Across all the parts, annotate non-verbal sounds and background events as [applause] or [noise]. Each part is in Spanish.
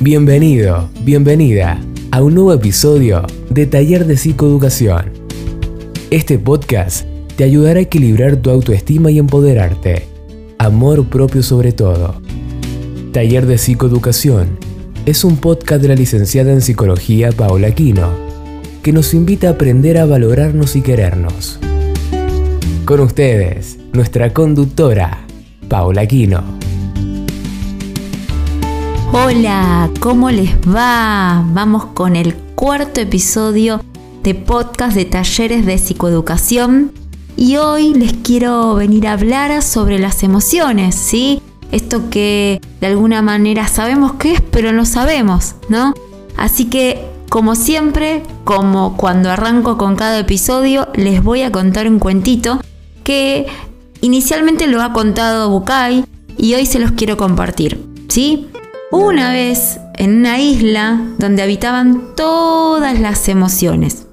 Bienvenido, bienvenida a un nuevo episodio de Taller de Psicoeducación. Este podcast te ayudará a equilibrar tu autoestima y empoderarte. Amor propio sobre todo. Taller de Psicoeducación es un podcast de la licenciada en Psicología Paula Aquino, que nos invita a aprender a valorarnos y querernos. Con ustedes, nuestra conductora, Paula Aquino. Hola, ¿cómo les va? Vamos con el cuarto episodio de podcast de talleres de psicoeducación y hoy les quiero venir a hablar sobre las emociones, ¿sí? Esto que de alguna manera sabemos qué es, pero no sabemos, ¿no? Así que, como siempre, como cuando arranco con cada episodio, les voy a contar un cuentito que inicialmente lo ha contado Bukai y hoy se los quiero compartir, ¿sí? Una vez en una isla donde habitaban todas las emociones,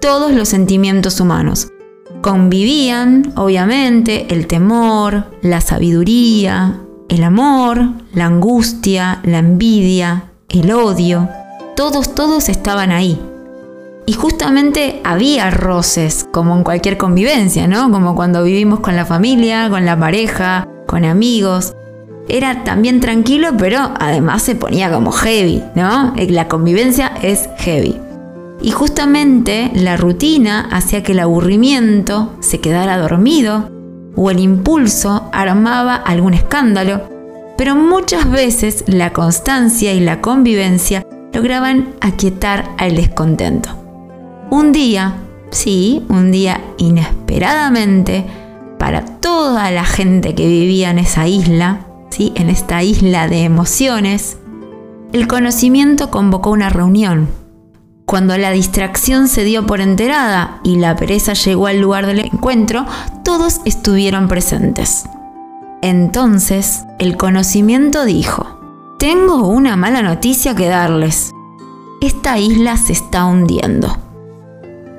todos los sentimientos humanos. Convivían, obviamente, el temor, la sabiduría, el amor, la angustia, la envidia, el odio. Todos, todos estaban ahí. Y justamente había roces, como en cualquier convivencia, ¿no? Como cuando vivimos con la familia, con la pareja, con amigos era también tranquilo, pero además se ponía como heavy, ¿no? Eh, la convivencia es heavy. Y justamente la rutina hacía que el aburrimiento se quedara dormido o el impulso armaba algún escándalo, pero muchas veces la constancia y la convivencia lograban aquietar al descontento. Un día, sí, un día inesperadamente, para toda la gente que vivía en esa isla, en esta isla de emociones, el conocimiento convocó una reunión. Cuando la distracción se dio por enterada y la pereza llegó al lugar del encuentro, todos estuvieron presentes. Entonces, el conocimiento dijo, tengo una mala noticia que darles. Esta isla se está hundiendo.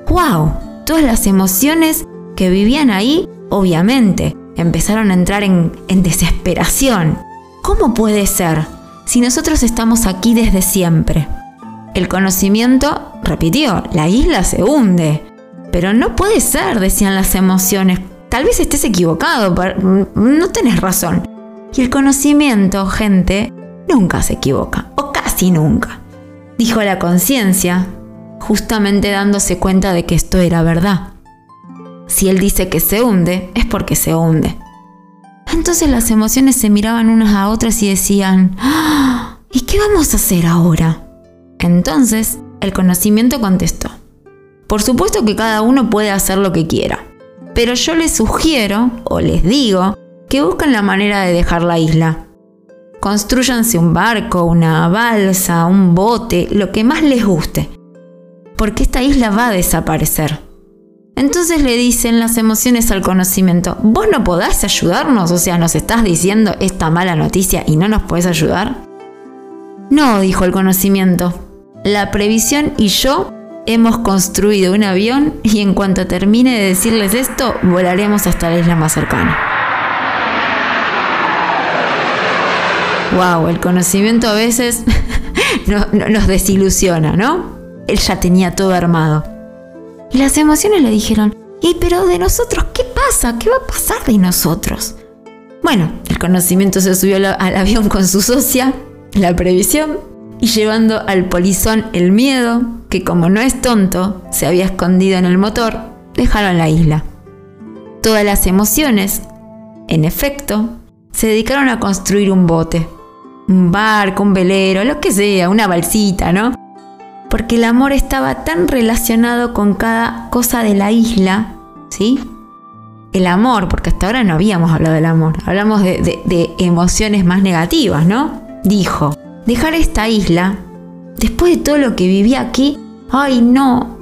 ¡Wow! Todas las emociones que vivían ahí, obviamente, empezaron a entrar en, desesperación. ¿Cómo puede ser si nosotros estamos aquí desde siempre? El conocimiento repitió, la isla se hunde. Pero no puede ser, decían las emociones. Tal vez estés equivocado, no tenés razón. Y el conocimiento, gente, nunca se equivoca, o casi nunca. Dijo la conciencia, justamente dándose cuenta de que esto era verdad. Si él dice que se hunde, es porque se hunde. Entonces las emociones se miraban unas a otras y decían, ¡Ah! ¿y qué vamos a hacer ahora? Entonces el conocimiento contestó, por supuesto que cada uno puede hacer lo que quiera, pero yo les sugiero o les digo que busquen la manera de dejar la isla. Construyanse un barco, una balsa, un bote, lo que más les guste, porque esta isla va a desaparecer. Entonces le dicen las emociones al conocimiento, vos no podás ayudarnos, o sea, nos estás diciendo esta mala noticia y no nos podés ayudar. No, dijo el conocimiento, la previsión y yo hemos construido un avión y en cuanto termine de decirles esto, volaremos hasta la isla más cercana. Wow, el conocimiento a veces [laughs] nos desilusiona, ¿no? Él ya tenía todo armado. Y las emociones le dijeron, ¿y pero de nosotros qué pasa? ¿Qué va a pasar de nosotros? Bueno, el conocimiento se subió al avión con su socia, la previsión, y llevando al polizón el miedo, que como no es tonto, se había escondido en el motor, dejaron la isla. Todas las emociones, en efecto, se dedicaron a construir un bote, un barco, un velero, lo que sea, una balsita, ¿no? Porque el amor estaba tan relacionado con cada cosa de la isla, ¿sí? El amor, porque hasta ahora no habíamos hablado del amor, hablamos de, emociones más negativas, ¿no? Dijo, dejar esta isla, después de todo lo que viví aquí, ay no,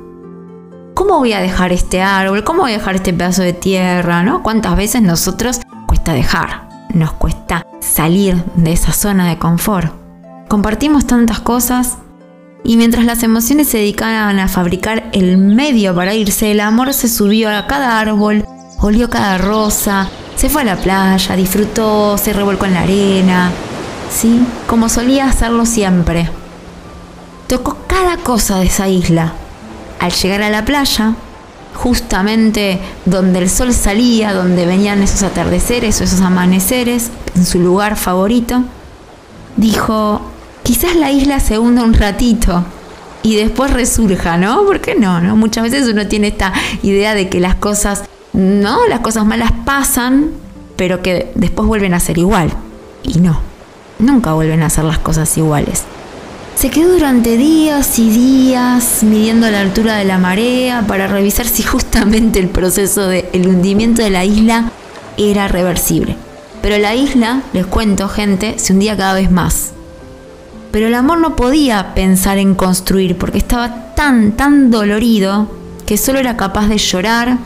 ¿cómo voy a dejar este árbol? ¿Cómo voy a dejar este pedazo de tierra? ¿No? ¿Cuántas veces nosotros cuesta dejar? Nos cuesta salir de esa zona de confort. Compartimos tantas cosas y mientras las emociones se dedicaban a fabricar el medio para irse, el amor se subió a cada árbol, olió cada rosa, se fue a la playa, disfrutó, se revolcó en la arena. ¿sí? Como solía hacerlo siempre. Tocó cada cosa de esa isla. Al llegar a la playa, justamente donde el sol salía, donde venían esos atardeceres o esos amaneceres, en su lugar favorito, dijo, quizás la isla se hunda un ratito y después resurja, ¿no? ¿Por qué no? no? Muchas veces uno tiene esta idea de que las cosas, no, las cosas malas pasan, pero que después vuelven a ser igual. Y no, nunca vuelven a ser las cosas iguales. Se quedó durante días y días midiendo la altura de la marea para revisar si justamente el proceso del hundimiento de la isla era reversible. Pero la isla, les cuento gente, se hundía cada vez más. Pero el amor no podía pensar en construir porque estaba tan, tan dolorido que solo era capaz de llorar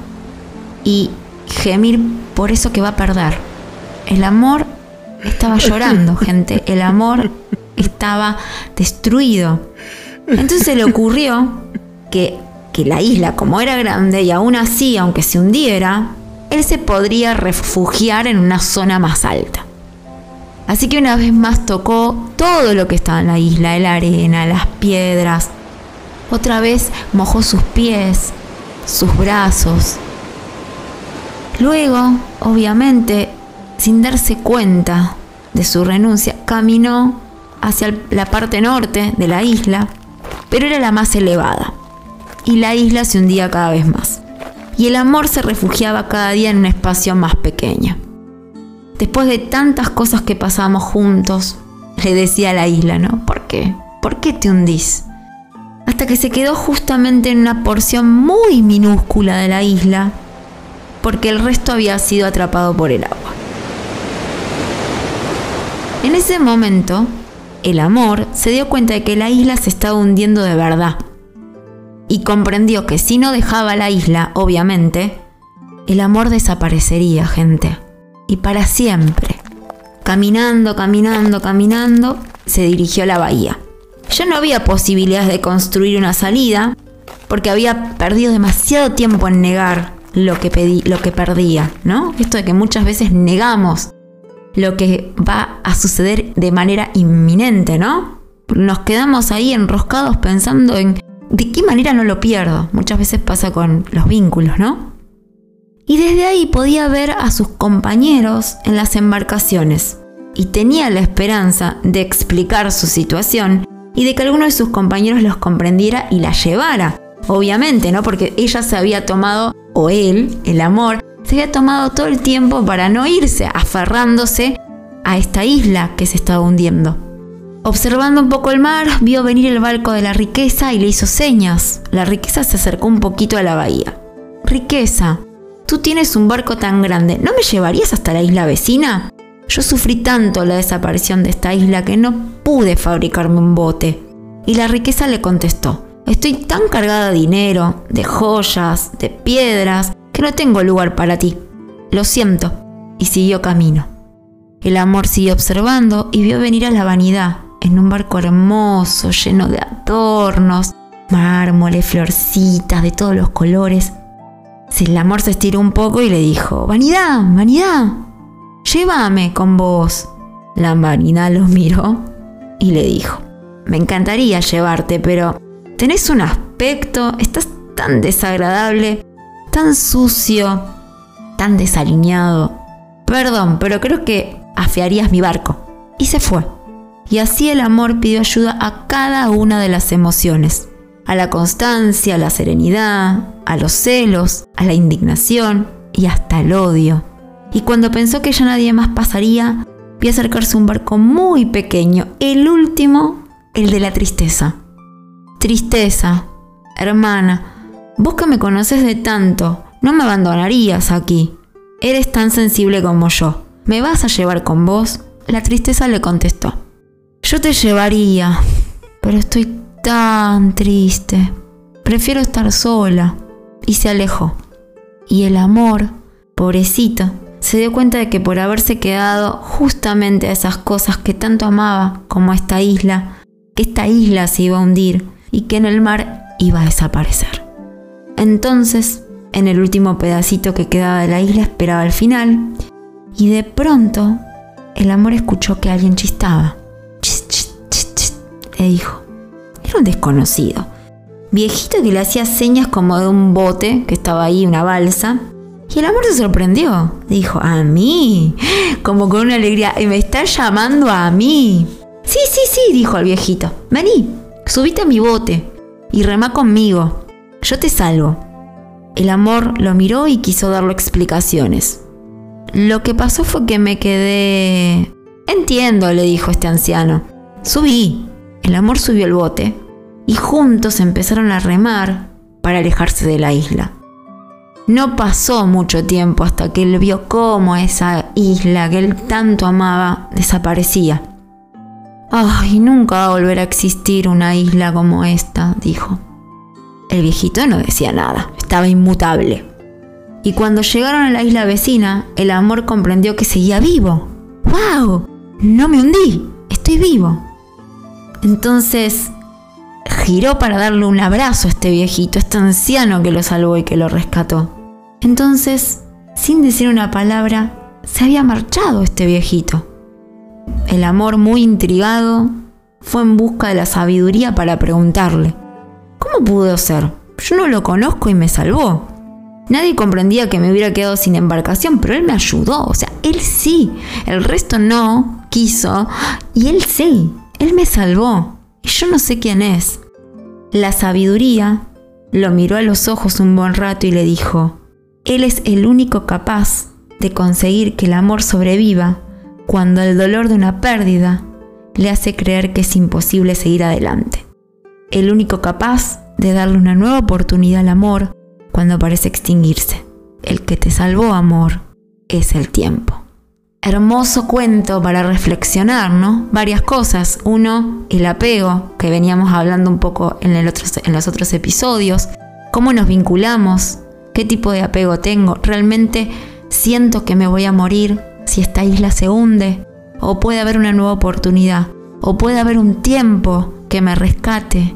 y gemir por eso que va a perder. El amor estaba llorando, [laughs] gente. El amor estaba destruido. Entonces se le ocurrió que, que la isla, como era grande y aún así, aunque se hundiera, él se podría refugiar en una zona más alta. Así que una vez más tocó todo lo que estaba en la isla, la arena, las piedras. Otra vez mojó sus pies, sus brazos. Luego, obviamente, sin darse cuenta de su renuncia, caminó hacia la parte norte de la isla, pero era la más elevada, y la isla se hundía cada vez más, y el amor se refugiaba cada día en un espacio más pequeño. Después de tantas cosas que pasamos juntos, le decía a la isla, ¿no? ¿Por qué? ¿Por qué te hundís? Hasta que se quedó justamente en una porción muy minúscula de la isla, porque el resto había sido atrapado por el agua. En ese momento, el amor se dio cuenta de que la isla se estaba hundiendo de verdad y comprendió que si no dejaba la isla, obviamente, el amor desaparecería, gente, y para siempre. Caminando, caminando, caminando, se dirigió a la bahía. Ya no había posibilidades de construir una salida, porque había perdido demasiado tiempo en negar lo que, pedí, lo que perdía, ¿no? Esto de que muchas veces negamos lo que va a suceder de manera inminente, ¿no? Nos quedamos ahí enroscados pensando en de qué manera no lo pierdo. Muchas veces pasa con los vínculos, ¿no? Y desde ahí podía ver a sus compañeros en las embarcaciones y tenía la esperanza de explicar su situación y de que alguno de sus compañeros los comprendiera y la llevara. Obviamente, ¿no? Porque ella se había tomado, o él, el amor, se había tomado todo el tiempo para no irse, aferrándose a esta isla que se estaba hundiendo. Observando un poco el mar, vio venir el barco de la riqueza y le hizo señas. La riqueza se acercó un poquito a la bahía. Riqueza, tú tienes un barco tan grande, ¿no me llevarías hasta la isla vecina? Yo sufrí tanto la desaparición de esta isla que no pude fabricarme un bote. Y la riqueza le contestó, estoy tan cargada de dinero, de joyas, de piedras, que no tengo lugar para ti. Lo siento. Y siguió camino. El amor siguió observando y vio venir a la vanidad en un barco hermoso, lleno de adornos, mármoles, florcitas de todos los colores. El amor se estiró un poco y le dijo, Vanidad, vanidad, llévame con vos. La vanidad lo miró y le dijo, me encantaría llevarte, pero tenés un aspecto, estás tan desagradable tan sucio, tan desaliñado. Perdón, pero creo que afearías mi barco. Y se fue. Y así el amor pidió ayuda a cada una de las emociones. A la constancia, a la serenidad, a los celos, a la indignación y hasta el odio. Y cuando pensó que ya nadie más pasaría, vio acercarse un barco muy pequeño, el último, el de la tristeza. Tristeza, hermana, Vos que me conoces de tanto, no me abandonarías aquí. Eres tan sensible como yo. ¿Me vas a llevar con vos? La tristeza le contestó. Yo te llevaría, pero estoy tan triste. Prefiero estar sola. Y se alejó. Y el amor, pobrecito, se dio cuenta de que por haberse quedado justamente a esas cosas que tanto amaba, como esta isla, que esta isla se iba a hundir y que en el mar iba a desaparecer. Entonces, en el último pedacito que quedaba de la isla esperaba el final y de pronto el amor escuchó que alguien chistaba. le dijo. Un desconocido. Viejito que le hacía señas como de un bote que estaba ahí, una balsa. Y el amor se sorprendió. Dijo, ¿a mí? [gasps] Como con una alegría. ¿Me está llamando a mí? Sí, sí, sí, dijo el viejito. Vení, subite a mi bote y rema conmigo. Yo te salvo. El amor lo miró y quiso darle explicaciones. Lo que pasó fue que me quedé... Entiendo, le dijo este anciano. Subí. El amor subió el bote y juntos empezaron a remar para alejarse de la isla. No pasó mucho tiempo hasta que él vio cómo esa isla que él tanto amaba desaparecía. Ay, nunca va a volver a existir una isla como esta, dijo. El viejito no decía nada, estaba inmutable. Y cuando llegaron a la isla vecina, el amor comprendió que seguía vivo. ¡Wow! No me hundí, estoy vivo. Entonces giró para darle un abrazo a este viejito, a este anciano que lo salvó y que lo rescató. Entonces, sin decir una palabra, se había marchado este viejito. El amor, muy intrigado, fue en busca de la sabiduría para preguntarle, ¿cómo pudo ser? Yo no lo conozco y me salvó. Nadie comprendía que me hubiera quedado sin embarcación, pero él me ayudó, o sea, él sí, el resto no quiso, y él sí, él me salvó, y yo no sé quién es. La sabiduría lo miró a los ojos un buen rato y le dijo, Él es el único capaz de conseguir que el amor sobreviva cuando el dolor de una pérdida le hace creer que es imposible seguir adelante. El único capaz de darle una nueva oportunidad al amor cuando parece extinguirse. El que te salvó, amor, es el tiempo hermoso cuento para reflexionar, ¿no? Varias cosas. Uno, el apego, que veníamos hablando un poco en, en los otros episodios. ¿Cómo nos vinculamos? ¿Qué tipo de apego tengo? ¿Realmente siento que me voy a morir si esta isla se hunde? ¿O puede haber una nueva oportunidad? ¿O puede haber un tiempo que me rescate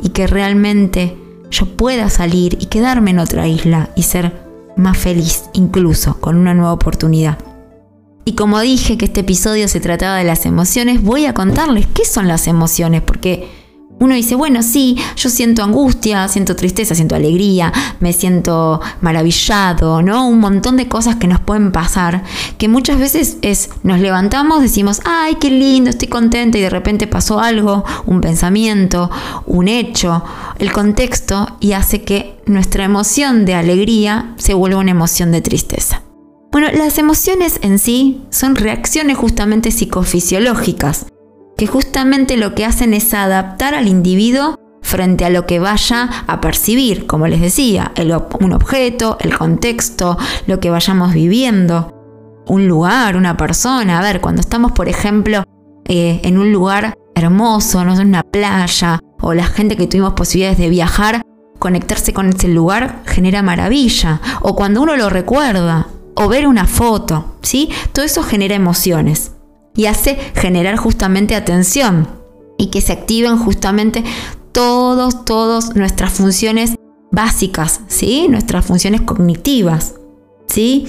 y que realmente yo pueda salir y quedarme en otra isla y ser más feliz incluso con una nueva oportunidad? Y como dije que este episodio se trataba de las emociones, voy a contarles qué son las emociones, porque uno dice, bueno, sí, yo siento angustia, siento tristeza, siento alegría, me siento maravillado, ¿no? Un montón de cosas que nos pueden pasar, que muchas veces es, nos levantamos, decimos, ay, qué lindo, estoy contenta y de repente pasó algo, un pensamiento, un hecho, el contexto y hace que nuestra emoción de alegría se vuelva una emoción de tristeza. Bueno, las emociones en sí son reacciones justamente psicofisiológicas, que justamente lo que hacen es adaptar al individuo frente a lo que vaya a percibir, como les decía, un objeto, el contexto, lo que vayamos viviendo, un lugar, una persona. A ver, cuando estamos, por ejemplo, eh, en un lugar hermoso, no en una playa, o la gente que tuvimos posibilidades de viajar, conectarse con ese lugar genera maravilla. O cuando uno lo recuerda, o ver una foto, ¿sí? Todo eso genera emociones y hace generar justamente atención y que se activen justamente todos, todas nuestras funciones básicas, ¿sí? Nuestras funciones cognitivas, ¿sí?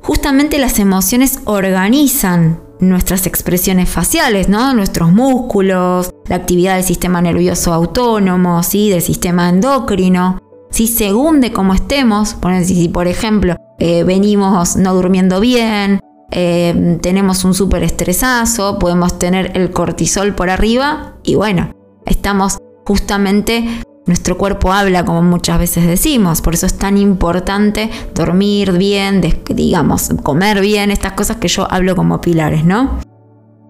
Justamente las emociones organizan nuestras expresiones faciales, ¿no? Nuestros músculos, la actividad del sistema nervioso autónomo, ¿sí? Del sistema endocrino, ¿sí? Según de cómo estemos, por ejemplo eh, venimos no durmiendo bien, eh, tenemos un súper estresazo, podemos tener el cortisol por arriba y bueno, estamos justamente, nuestro cuerpo habla como muchas veces decimos, por eso es tan importante dormir bien, digamos, comer bien, estas cosas que yo hablo como pilares, ¿no?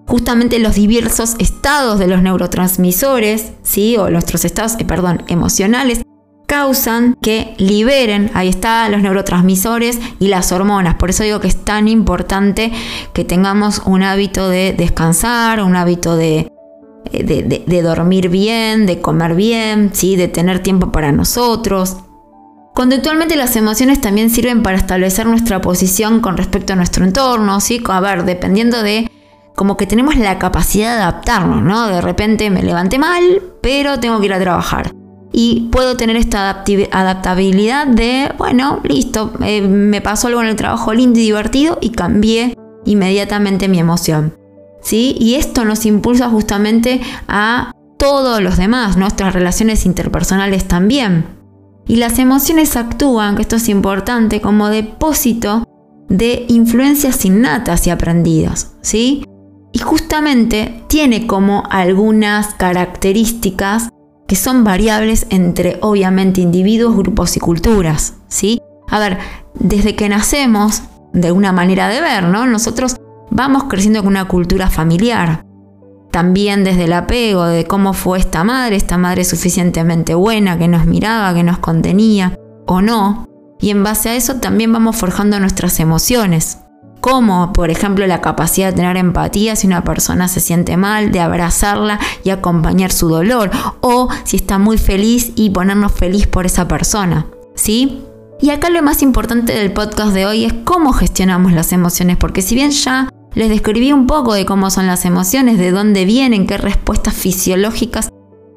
Justamente los diversos estados de los neurotransmisores, ¿sí? O nuestros estados, eh, perdón, emocionales, causan que liberen, ahí está, los neurotransmisores y las hormonas. Por eso digo que es tan importante que tengamos un hábito de descansar, un hábito de, de, dormir bien, de comer bien, ¿sí? de tener tiempo para nosotros. Conductualmente las emociones también sirven para establecer nuestra posición con respecto a nuestro entorno, ¿sí? A ver, dependiendo de como que tenemos la capacidad de adaptarnos, ¿no? De repente me levanté mal, pero tengo que ir a trabajar y puedo tener esta adaptabilidad de, bueno, listo, eh, me pasó algo en el trabajo lindo y divertido y cambié inmediatamente mi emoción. ¿sí? Y esto nos impulsa justamente a todos los demás, nuestras relaciones interpersonales también. Y las emociones actúan, que esto es importante, como depósito de influencias innatas y aprendidas, ¿sí? Y justamente tiene como algunas características que son variables entre obviamente individuos, grupos y culturas, ¿sí? A ver, desde que nacemos, de una manera de ver, ¿no? Nosotros vamos creciendo con una cultura familiar. También desde el apego de cómo fue esta madre, esta madre suficientemente buena, que nos miraba, que nos contenía o no. Y en base a eso también vamos forjando nuestras emociones. Como, por ejemplo, la capacidad de tener empatía si una persona se siente mal, de abrazarla y acompañar su dolor. O si está muy feliz y ponernos feliz por esa persona. ¿Sí? Y acá lo más importante del podcast de hoy es cómo gestionamos las emociones, porque si bien ya les describí un poco de cómo son las emociones, de dónde vienen, qué respuestas fisiológicas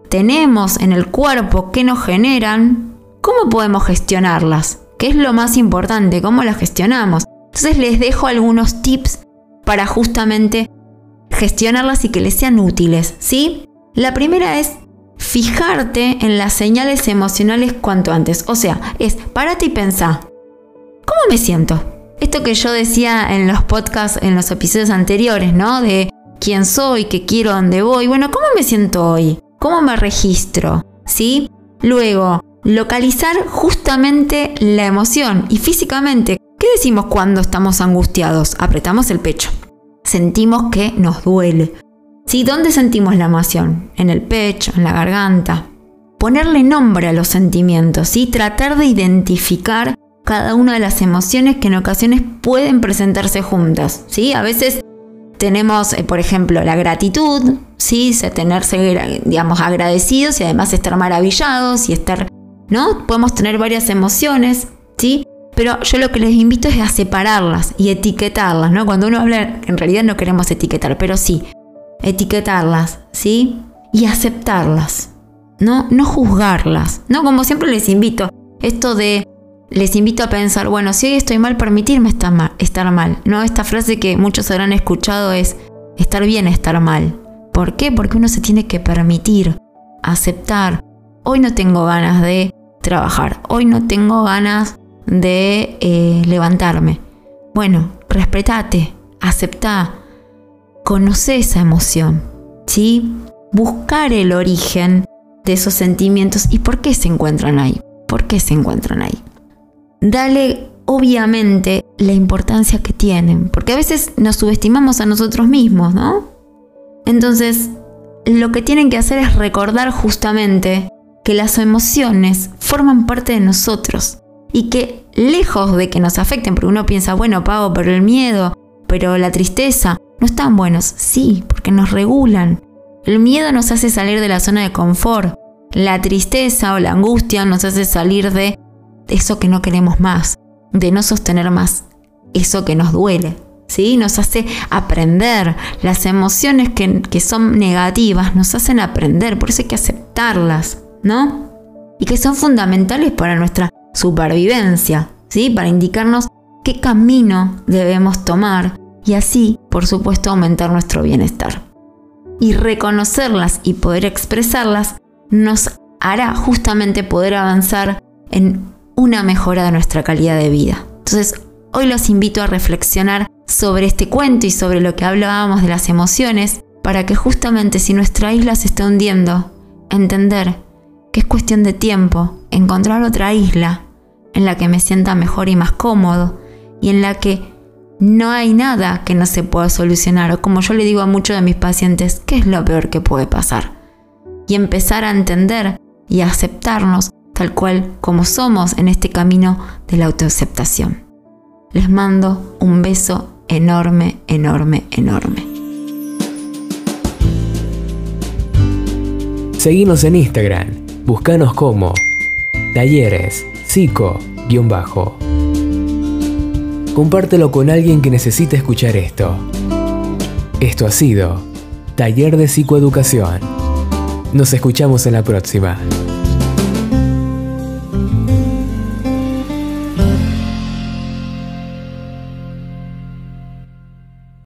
tenemos en el cuerpo, qué nos generan, ¿cómo podemos gestionarlas? ¿Qué es lo más importante? ¿Cómo las gestionamos? Entonces les dejo algunos tips para justamente gestionarlas y que les sean útiles, ¿sí? La primera es fijarte en las señales emocionales cuanto antes. O sea, es párate y pensá. ¿Cómo me siento? Esto que yo decía en los podcasts, en los episodios anteriores, ¿no? De quién soy, qué quiero, dónde voy. Bueno, ¿cómo me siento hoy? ¿Cómo me registro? ¿Sí? Luego, localizar justamente la emoción y físicamente. ¿Qué decimos cuando estamos angustiados? Apretamos el pecho. Sentimos que nos duele. ¿Sí? ¿Dónde sentimos la emoción? En el pecho, en la garganta. Ponerle nombre a los sentimientos, ¿sí? Tratar de identificar cada una de las emociones que en ocasiones pueden presentarse juntas, ¿sí? A veces tenemos, eh, por ejemplo, la gratitud, ¿sí? tenerse, digamos, agradecidos y además estar maravillados y estar, ¿no? Podemos tener varias emociones. Pero yo lo que les invito es a separarlas y etiquetarlas, ¿no? Cuando uno habla, en realidad no queremos etiquetar, pero sí, etiquetarlas, ¿sí? Y aceptarlas, ¿no? No juzgarlas, ¿no? Como siempre les invito, esto de les invito a pensar, bueno, si hoy estoy mal, permitirme estar mal, estar mal. No, esta frase que muchos habrán escuchado es estar bien, estar mal. ¿Por qué? Porque uno se tiene que permitir, aceptar. Hoy no tengo ganas de trabajar, hoy no tengo ganas de eh, levantarme. Bueno, respetate, aceptá, conoce esa emoción, ¿sí? Buscar el origen de esos sentimientos y por qué se encuentran ahí, por qué se encuentran ahí dale obviamente la importancia que tienen, porque a veces nos subestimamos a nosotros mismos, ¿no? Entonces, lo que tienen que hacer es recordar justamente que las emociones forman parte de nosotros y que lejos de que nos afecten, porque uno piensa, bueno, pago, pero el miedo, pero la tristeza, no están buenos, sí, porque nos regulan. El miedo nos hace salir de la zona de confort, la tristeza o la angustia nos hace salir de eso que no queremos más, de no sostener más eso que nos duele. ¿Sí? Nos hace aprender. Las emociones que, que son negativas nos hacen aprender, por eso hay que aceptarlas, ¿no? Y que son fundamentales para nuestra supervivencia, ¿sí? Para indicarnos qué camino debemos tomar y así, por supuesto, aumentar nuestro bienestar. Y reconocerlas y poder expresarlas nos hará justamente poder avanzar en una mejora de nuestra calidad de vida. Entonces, hoy los invito a reflexionar sobre este cuento y sobre lo que hablábamos de las emociones, para que justamente si nuestra isla se está hundiendo, entender que es cuestión de tiempo encontrar otra isla en la que me sienta mejor y más cómodo y en la que no hay nada que no se pueda solucionar o como yo le digo a muchos de mis pacientes, ¿qué es lo peor que puede pasar? Y empezar a entender y a aceptarnos tal cual como somos en este camino de la autoaceptación. Les mando un beso enorme, enorme, enorme. Seguimos en Instagram, búscanos como talleres psico-bajo. Compártelo con alguien que necesite escuchar esto. Esto ha sido Taller de Psicoeducación. Nos escuchamos en la próxima.